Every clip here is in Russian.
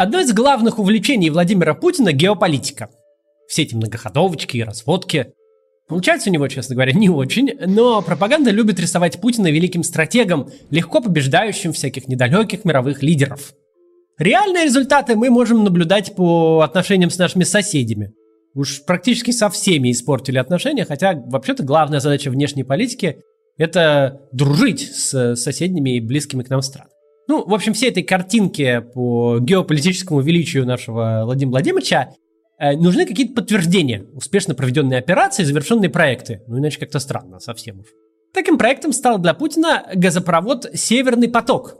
Одно из главных увлечений Владимира Путина – геополитика. Все эти многоходовочки и разводки. Получается у него, честно говоря, не очень, но пропаганда любит рисовать Путина великим стратегом, легко побеждающим всяких недалеких мировых лидеров. Реальные результаты мы можем наблюдать по отношениям с нашими соседями. Уж практически со всеми испортили отношения, хотя вообще-то главная задача внешней политики – это дружить с соседними и близкими к нам странами. Ну, в общем, все этой картинки по геополитическому величию нашего Владимира Владимировича Э, нужны какие-то подтверждения, успешно проведенные операции, завершенные проекты. Ну, иначе как-то странно совсем уж. Таким проектом стал для Путина газопровод «Северный поток»,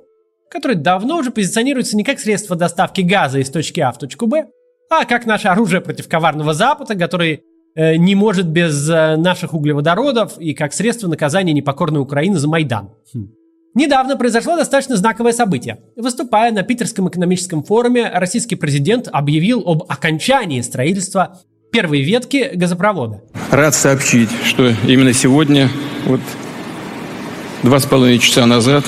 который давно уже позиционируется не как средство доставки газа из точки А в точку Б, а как наше оружие против коварного Запада, который э, не может без э, наших углеводородов и как средство наказания непокорной Украины за Майдан. Хм. Недавно произошло достаточно знаковое событие. Выступая на Питерском экономическом форуме, российский президент объявил об окончании строительства первой ветки газопровода. Рад сообщить, что именно сегодня, вот два с половиной часа назад,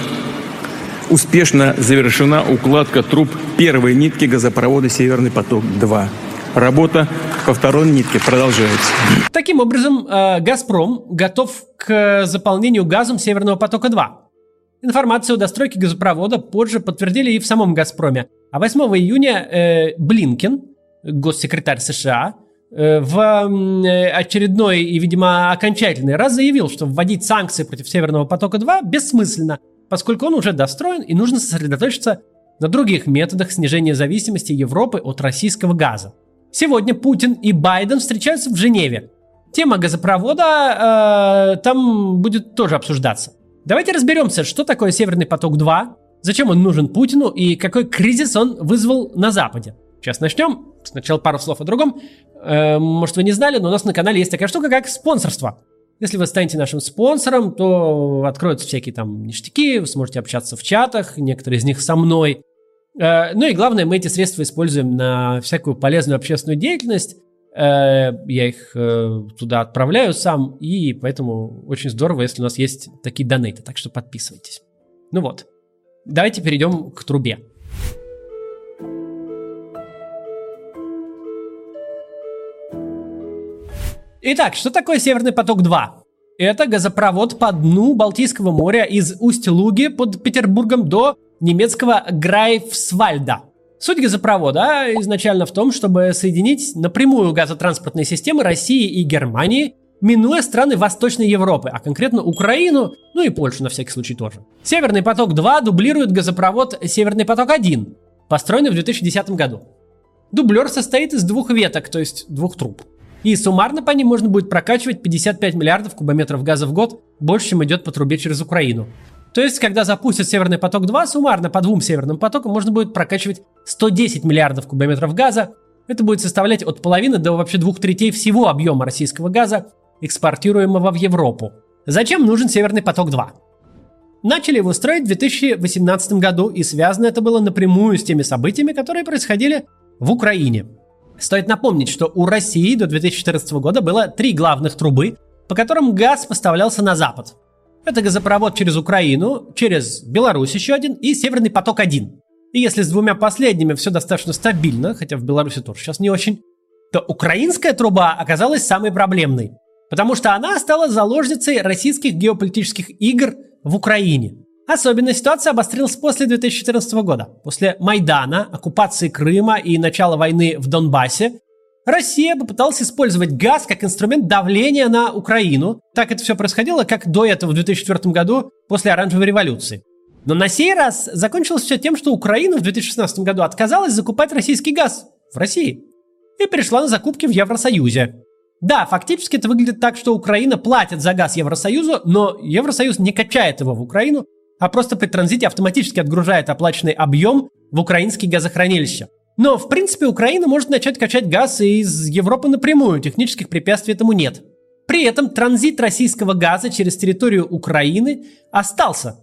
успешно завершена укладка труб первой нитки газопровода «Северный поток-2». Работа по второй нитке продолжается. Таким образом, э, «Газпром» готов к заполнению газом «Северного потока-2». Информацию о достройке газопровода позже подтвердили и в самом «Газпроме». А 8 июня э, Блинкен, госсекретарь США, э, в э, очередной и, видимо, окончательный раз заявил, что вводить санкции против Северного потока-2 бессмысленно, поскольку он уже достроен и нужно сосредоточиться на других методах снижения зависимости Европы от российского газа. Сегодня Путин и Байден встречаются в Женеве. Тема газопровода э, там будет тоже обсуждаться. Давайте разберемся, что такое Северный поток-2, зачем он нужен Путину и какой кризис он вызвал на Западе. Сейчас начнем. Сначала пару слов о другом. Э, может, вы не знали, но у нас на канале есть такая штука, как спонсорство. Если вы станете нашим спонсором, то откроются всякие там ништяки, вы сможете общаться в чатах, некоторые из них со мной. Э, ну и главное, мы эти средства используем на всякую полезную общественную деятельность. Э, я их э, туда отправляю сам, и поэтому очень здорово, если у нас есть такие донейты, так что подписывайтесь. Ну вот, давайте перейдем к трубе. Итак, что такое Северный поток-2? Это газопровод по дну Балтийского моря из Усть-Луги под Петербургом до немецкого Грайфсвальда – Суть газопровода изначально в том, чтобы соединить напрямую газотранспортные системы России и Германии, минуя страны Восточной Европы, а конкретно Украину, ну и Польшу на всякий случай тоже. Северный поток-2 дублирует газопровод Северный поток-1, построенный в 2010 году. Дублер состоит из двух веток, то есть двух труб. И суммарно по ним можно будет прокачивать 55 миллиардов кубометров газа в год, больше, чем идет по трубе через Украину. То есть, когда запустят Северный поток-2, суммарно по двум Северным потокам можно будет прокачивать 110 миллиардов кубометров газа. Это будет составлять от половины до вообще двух третей всего объема российского газа, экспортируемого в Европу. Зачем нужен Северный поток-2? Начали его строить в 2018 году, и связано это было напрямую с теми событиями, которые происходили в Украине. Стоит напомнить, что у России до 2014 года было три главных трубы, по которым газ поставлялся на Запад. Это газопровод через Украину, через Беларусь еще один и Северный поток-1. И если с двумя последними все достаточно стабильно, хотя в Беларуси тоже сейчас не очень, то украинская труба оказалась самой проблемной. Потому что она стала заложницей российских геополитических игр в Украине. Особенно ситуация обострилась после 2014 года. После Майдана, оккупации Крыма и начала войны в Донбассе Россия попыталась использовать газ как инструмент давления на Украину. Так это все происходило, как до этого в 2004 году после оранжевой революции. Но на сей раз закончилось все тем, что Украина в 2016 году отказалась закупать российский газ в России и перешла на закупки в Евросоюзе. Да, фактически это выглядит так, что Украина платит за газ Евросоюзу, но Евросоюз не качает его в Украину, а просто при транзите автоматически отгружает оплаченный объем в украинские газохранилища. Но, в принципе, Украина может начать качать газ из Европы напрямую, технических препятствий этому нет. При этом транзит российского газа через территорию Украины остался.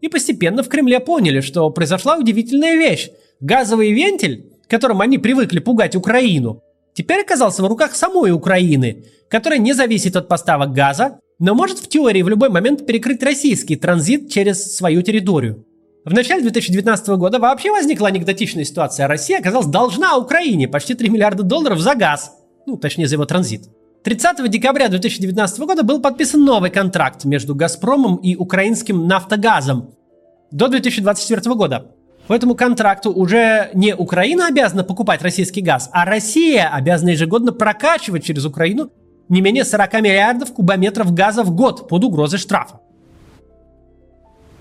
И постепенно в Кремле поняли, что произошла удивительная вещь. Газовый вентиль, которым они привыкли пугать Украину, теперь оказался в руках самой Украины, которая не зависит от поставок газа, но может в теории в любой момент перекрыть российский транзит через свою территорию. В начале 2019 года вообще возникла анекдотичная ситуация. Россия оказалась должна Украине почти 3 миллиарда долларов за газ. Ну, точнее, за его транзит. 30 декабря 2019 года был подписан новый контракт между «Газпромом» и украинским «Нафтогазом» до 2024 года. По этому контракту уже не Украина обязана покупать российский газ, а Россия обязана ежегодно прокачивать через Украину не менее 40 миллиардов кубометров газа в год под угрозой штрафа.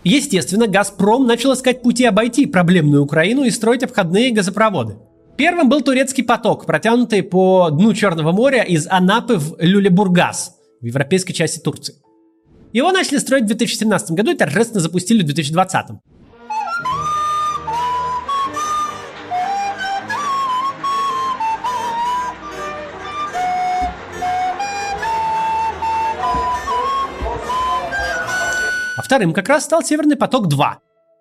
Естественно, «Газпром» начал искать пути обойти проблемную Украину и строить обходные газопроводы. Первым был турецкий поток, протянутый по дну Черного моря из Анапы в Люлебургас, в европейской части Турции. Его начали строить в 2017 году и торжественно запустили в 2020. Вторым как раз стал Северный поток-2.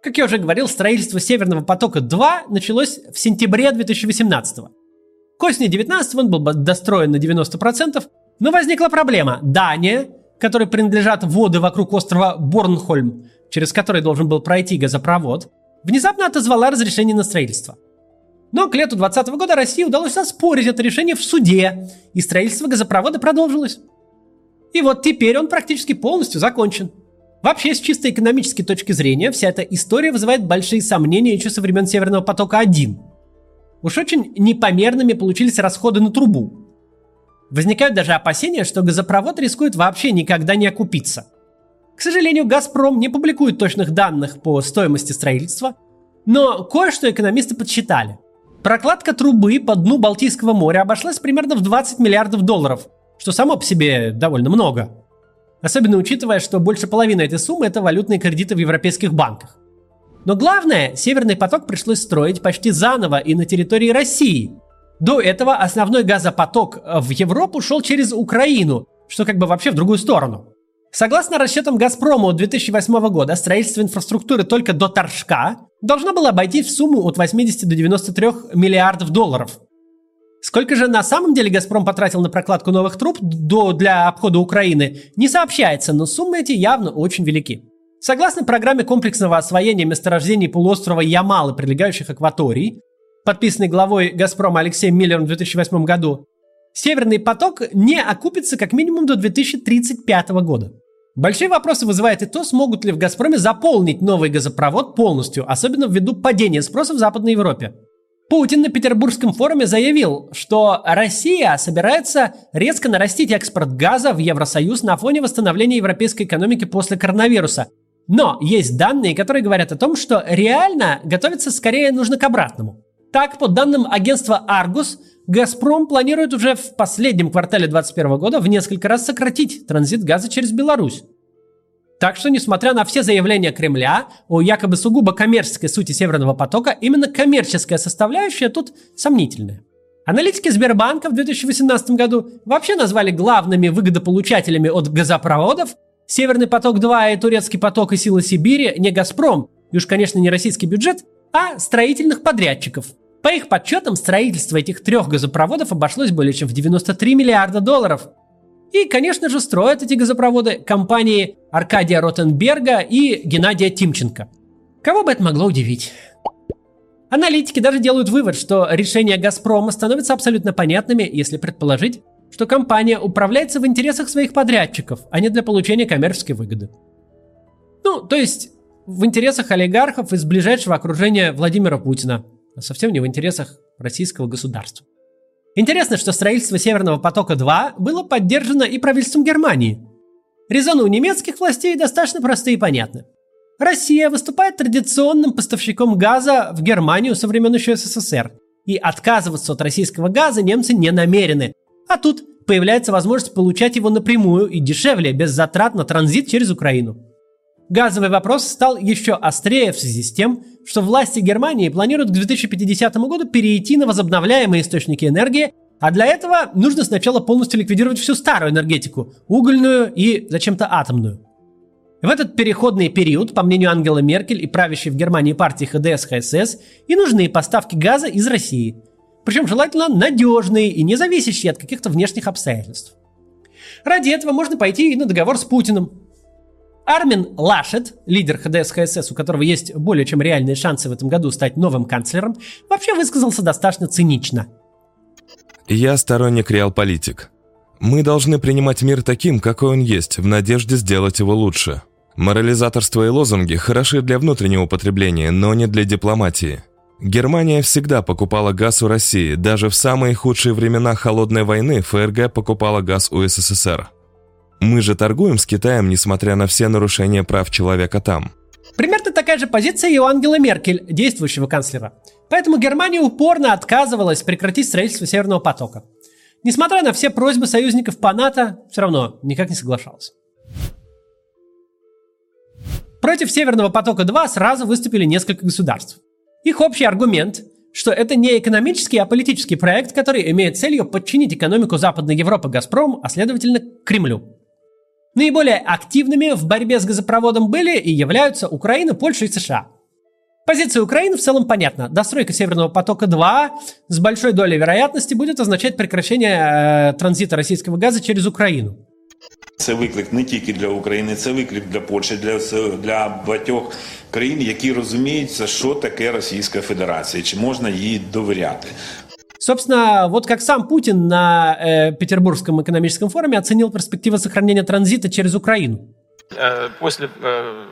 Как я уже говорил, строительство Северного потока-2 началось в сентябре 2018 К осени 2019 он был достроен на 90%, но возникла проблема. Дания, которой принадлежат воды вокруг острова Борнхольм, через который должен был пройти газопровод, внезапно отозвала разрешение на строительство. Но к лету 2020 года России удалось оспорить это решение в суде, и строительство газопровода продолжилось. И вот теперь он практически полностью закончен – Вообще, с чисто экономической точки зрения, вся эта история вызывает большие сомнения еще со времен Северного потока-1. Уж очень непомерными получились расходы на трубу. Возникают даже опасения, что газопровод рискует вообще никогда не окупиться. К сожалению, «Газпром» не публикует точных данных по стоимости строительства, но кое-что экономисты подсчитали. Прокладка трубы по дну Балтийского моря обошлась примерно в 20 миллиардов долларов, что само по себе довольно много – Особенно учитывая, что больше половины этой суммы это валютные кредиты в европейских банках. Но главное, Северный поток пришлось строить почти заново и на территории России. До этого основной газопоток в Европу шел через Украину, что как бы вообще в другую сторону. Согласно расчетам «Газпрома» от 2008 года, строительство инфраструктуры только до Торжка должно было обойтись в сумму от 80 до 93 миллиардов долларов. Сколько же на самом деле «Газпром» потратил на прокладку новых труб до, для обхода Украины, не сообщается, но суммы эти явно очень велики. Согласно программе комплексного освоения месторождений полуострова Ямал и прилегающих акваторий, подписанной главой «Газпрома» Алексеем Миллером в 2008 году, Северный поток не окупится как минимум до 2035 года. Большие вопросы вызывает и то, смогут ли в «Газпроме» заполнить новый газопровод полностью, особенно ввиду падения спроса в Западной Европе. Путин на Петербургском форуме заявил, что Россия собирается резко нарастить экспорт газа в Евросоюз на фоне восстановления европейской экономики после коронавируса. Но есть данные, которые говорят о том, что реально готовиться скорее нужно к обратному. Так, по данным агентства Argus, Газпром планирует уже в последнем квартале 2021 года в несколько раз сократить транзит газа через Беларусь. Так что, несмотря на все заявления Кремля о якобы сугубо коммерческой сути Северного потока, именно коммерческая составляющая тут сомнительная. Аналитики Сбербанка в 2018 году вообще назвали главными выгодополучателями от газопроводов Северный поток-2 и Турецкий поток и Сила Сибири не Газпром, и уж, конечно, не российский бюджет, а строительных подрядчиков. По их подсчетам, строительство этих трех газопроводов обошлось более чем в 93 миллиарда долларов – и, конечно же, строят эти газопроводы компании Аркадия Ротенберга и Геннадия Тимченко. Кого бы это могло удивить? Аналитики даже делают вывод, что решения «Газпрома» становятся абсолютно понятными, если предположить, что компания управляется в интересах своих подрядчиков, а не для получения коммерческой выгоды. Ну, то есть в интересах олигархов из ближайшего окружения Владимира Путина, а совсем не в интересах российского государства. Интересно, что строительство Северного потока-2 было поддержано и правительством Германии. Резоны у немецких властей достаточно простые и понятны. Россия выступает традиционным поставщиком газа в Германию со времен еще СССР. И отказываться от российского газа немцы не намерены. А тут появляется возможность получать его напрямую и дешевле, без затрат на транзит через Украину. Газовый вопрос стал еще острее в связи с тем, что власти Германии планируют к 2050 году перейти на возобновляемые источники энергии, а для этого нужно сначала полностью ликвидировать всю старую энергетику, угольную и зачем-то атомную. В этот переходный период, по мнению Ангела Меркель и правящей в Германии партии ХДС-ХСС, и нужны поставки газа из России. Причем желательно надежные и не зависящие от каких-то внешних обстоятельств. Ради этого можно пойти и на договор с Путиным, Армин Лашет, лидер ХДС ХСС, у которого есть более чем реальные шансы в этом году стать новым канцлером, вообще высказался достаточно цинично. Я сторонник реал-политик. Мы должны принимать мир таким, какой он есть, в надежде сделать его лучше. Морализаторство и лозунги хороши для внутреннего употребления, но не для дипломатии. Германия всегда покупала газ у России, даже в самые худшие времена холодной войны ФРГ покупала газ у СССР. Мы же торгуем с Китаем, несмотря на все нарушения прав человека там. Примерно такая же позиция и у Ангела Меркель, действующего канцлера. Поэтому Германия упорно отказывалась прекратить строительство Северного потока. Несмотря на все просьбы союзников по НАТО, все равно никак не соглашалась. Против Северного потока-2 сразу выступили несколько государств. Их общий аргумент, что это не экономический, а политический проект, который имеет целью подчинить экономику Западной Европы Газпром, а следовательно Кремлю. Наиболее активными в борьбе с газопроводом были и являются Украина, Польша и США. Позиция Украины в целом понятна. Достройка Северного потока-2 с большой долей вероятности будет означать прекращение э, транзита российского газа через Украину. Це виклик не тільки для України, це виклик для Польщі, для для багатьох країн, які розуміють, що таке Російська Федерація, чи можна їй довіряти. Собственно, вот как сам Путин на э, Петербургском экономическом форуме оценил перспективы сохранения транзита через Украину. Э, после э,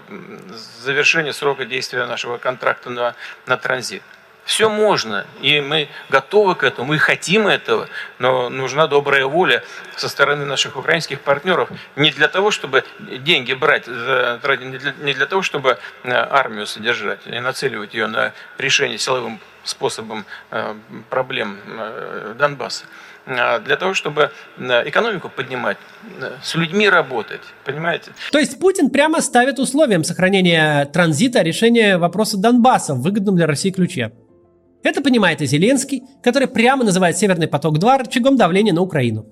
завершения срока действия нашего контракта на, на транзит. Все можно, и мы готовы к этому, мы хотим этого, но нужна добрая воля со стороны наших украинских партнеров не для того, чтобы деньги брать, не для, того, чтобы э, армию содержать и нацеливать ее на решение силовым способом э, проблем э, Донбасса, а для того, чтобы экономику поднимать, с людьми работать, понимаете? То есть Путин прямо ставит условием сохранения транзита решения вопроса Донбасса в выгодном для России ключе. Это понимает и Зеленский, который прямо называет Северный поток-2 рычагом давления на Украину.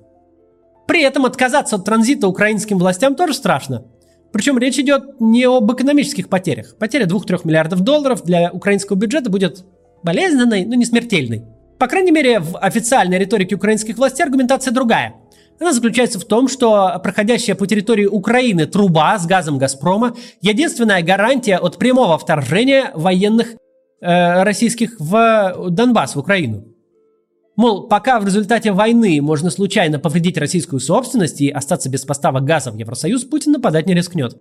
При этом отказаться от транзита украинским властям тоже страшно. Причем речь идет не об экономических потерях. Потеря 2-3 миллиардов долларов для украинского бюджета будет болезненной, но не смертельной. По крайней мере, в официальной риторике украинских властей аргументация другая. Она заключается в том, что проходящая по территории Украины труба с газом «Газпрома» – единственная гарантия от прямого вторжения военных Э, российских в Донбасс, в Украину. Мол, пока в результате войны можно случайно повредить российскую собственность и остаться без поставок газа в Евросоюз, Путин нападать не рискнет.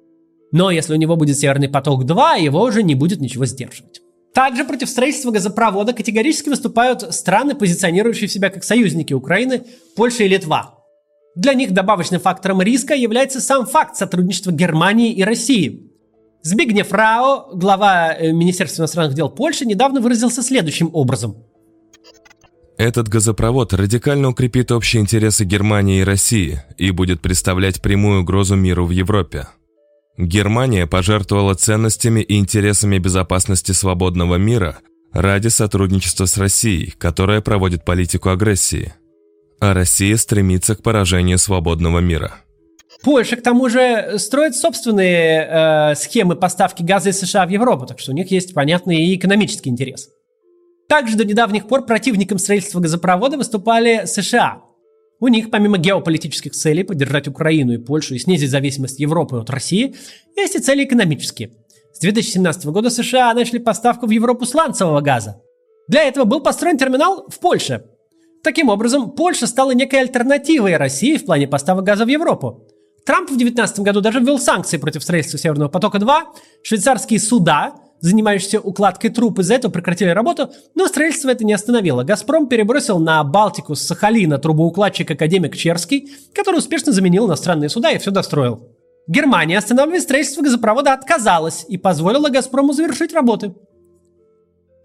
Но если у него будет Северный поток-2, его уже не будет ничего сдерживать. Также против строительства газопровода категорически выступают страны, позиционирующие себя как союзники Украины, Польша и Литва. Для них добавочным фактором риска является сам факт сотрудничества Германии и России – Збигнев Рао, глава э, Министерства иностранных дел Польши, недавно выразился следующим образом. Этот газопровод радикально укрепит общие интересы Германии и России и будет представлять прямую угрозу миру в Европе. Германия пожертвовала ценностями и интересами безопасности свободного мира ради сотрудничества с Россией, которая проводит политику агрессии. А Россия стремится к поражению свободного мира. Польша, к тому же, строит собственные э, схемы поставки газа из США в Европу, так что у них есть понятный и экономический интерес. Также до недавних пор противником строительства газопровода выступали США. У них, помимо геополитических целей поддержать Украину и Польшу и снизить зависимость Европы от России, есть и цели экономические. С 2017 года США начали поставку в Европу сланцевого газа. Для этого был построен терминал в Польше. Таким образом, Польша стала некой альтернативой России в плане поставок газа в Европу. Трамп в 2019 году даже ввел санкции против строительства Северного потока-2. Швейцарские суда, занимающиеся укладкой труб, из-за этого прекратили работу, но строительство это не остановило. «Газпром» перебросил на Балтику с Сахалина трубоукладчик академик Черский, который успешно заменил иностранные суда и все достроил. Германия останавливать строительство газопровода отказалась и позволила «Газпрому» завершить работы.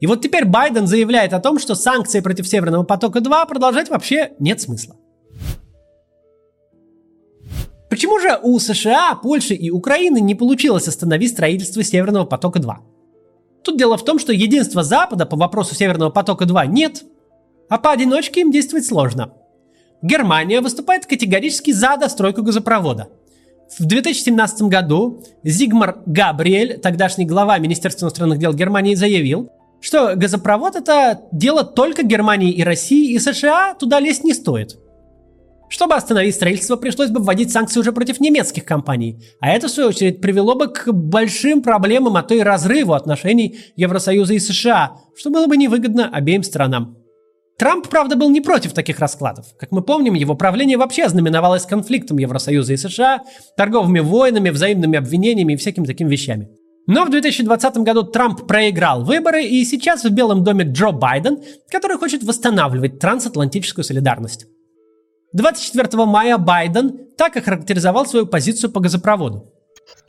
И вот теперь Байден заявляет о том, что санкции против Северного потока-2 продолжать вообще нет смысла. Почему же у США, Польши и Украины не получилось остановить строительство Северного потока-2? Тут дело в том, что единства Запада по вопросу Северного потока-2 нет, а поодиночке им действовать сложно. Германия выступает категорически за достройку газопровода. В 2017 году Зигмар Габриэль, тогдашний глава Министерства иностранных дел Германии, заявил, что газопровод это дело только Германии и России, и США туда лезть не стоит – Чтобы остановить строительство, пришлось бы вводить санкции уже против немецких компаний, а это, в свою очередь, привело бы к большим проблемам, а то и разрыву отношений Евросоюза и США, что было бы невыгодно обеим сторонам. Трамп, правда, был не против таких раскладов. Как мы помним, его правление вообще знаменовалось конфликтом Евросоюза и США, торговыми войнами, взаимными обвинениями и всякими такими вещами. Но в 2020 году Трамп проиграл выборы, и сейчас в Белом доме Джо Байден, который хочет восстанавливать трансатлантическую солидарность. 24 мая Байден так охарактеризовал свою позицию по газопроводу.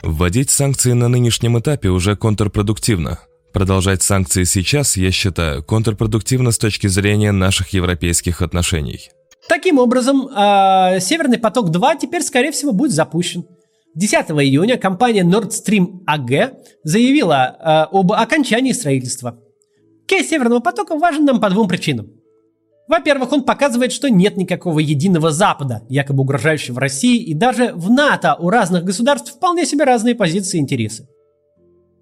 Вводить санкции на нынешнем этапе уже контрпродуктивно. Продолжать санкции сейчас, я считаю, контрпродуктивно с точки зрения наших европейских отношений. Таким образом, э, Северный поток-2 теперь, скорее всего, будет запущен. 10 июня компания Nord Stream AG заявила э, об окончании строительства. Кейс Северного потока важен нам по двум причинам. Во-первых, он показывает, что нет никакого единого Запада, якобы угрожающего России, и даже в НАТО у разных государств вполне себе разные позиции и интересы.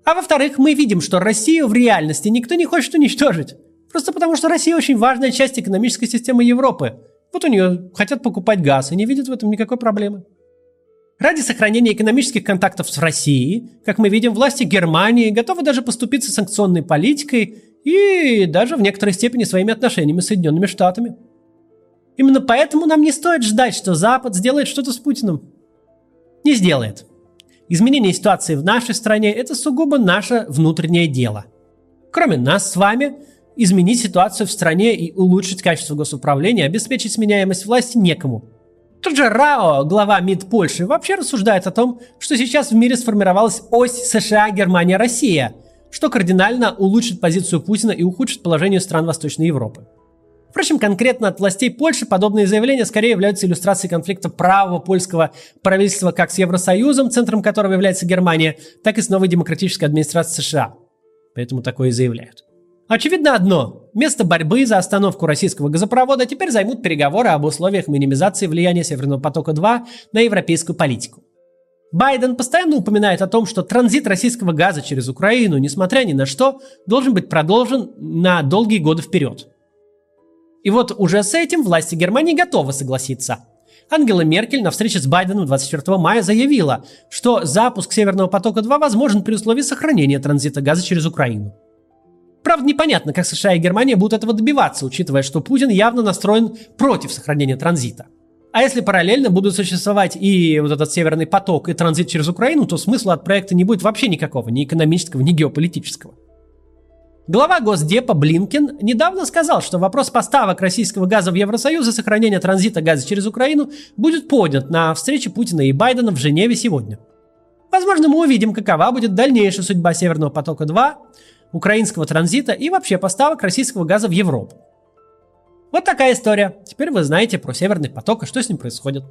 А во-вторых, мы видим, что Россию в реальности никто не хочет уничтожить. Просто потому, что Россия очень важная часть экономической системы Европы. Вот у нее хотят покупать газ и не видят в этом никакой проблемы. Ради сохранения экономических контактов с Россией, как мы видим, власти Германии готовы даже поступиться санкционной политикой и даже в некоторой степени своими отношениями с Соединенными Штатами. Именно поэтому нам не стоит ждать, что Запад сделает что-то с Путиным. Не сделает. Изменение ситуации в нашей стране – это сугубо наше внутреннее дело. Кроме нас с вами, изменить ситуацию в стране и улучшить качество госуправления, обеспечить сменяемость власти некому. Тот же Рао, глава МИД Польши, вообще рассуждает о том, что сейчас в мире сформировалась ось США, Германия, Россия – что кардинально улучшит позицию Путина и ухудшит положение стран Восточной Европы. Впрочем, конкретно от властей Польши подобные заявления скорее являются иллюстрацией конфликта правого польского правительства как с Евросоюзом, центром которого является Германия, так и с новой демократической администрацией США. Поэтому такое и заявляют. Очевидно одно. Место борьбы за остановку российского газопровода теперь займут переговоры об условиях минимизации влияния Северного потока-2 на европейскую политику. Байден постоянно упоминает о том, что транзит российского газа через Украину, несмотря ни на что, должен быть продолжен на долгие годы вперед. И вот уже с этим власти Германии готовы согласиться. Ангела Меркель на встрече с Байденом 24 мая заявила, что запуск Северного потока-2 возможен при условии сохранения транзита газа через Украину. Правда, непонятно, как США и Германия будут этого добиваться, учитывая, что Путин явно настроен против сохранения транзита. А если параллельно будут существовать и вот этот северный поток, и транзит через Украину, то смысла от проекта не будет вообще никакого, ни экономического, ни геополитического. Глава Госдепа Блинкен недавно сказал, что вопрос поставок российского газа в Евросоюз и сохранения транзита газа через Украину будет поднят на встрече Путина и Байдена в Женеве сегодня. Возможно, мы увидим, какова будет дальнейшая судьба Северного потока-2, украинского транзита и вообще поставок российского газа в Европу. Вот такая история. Теперь вы знаете про Северный поток и что с ним происходит.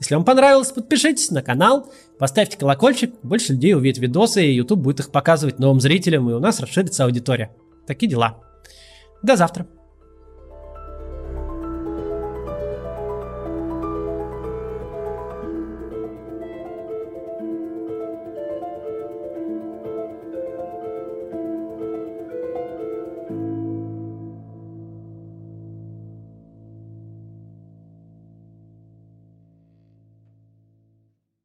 Если вам понравилось, подпишитесь на канал, поставьте колокольчик, больше людей увидят видосы, и YouTube будет их показывать новым зрителям, и у нас расширится аудитория. Такие дела. До завтра.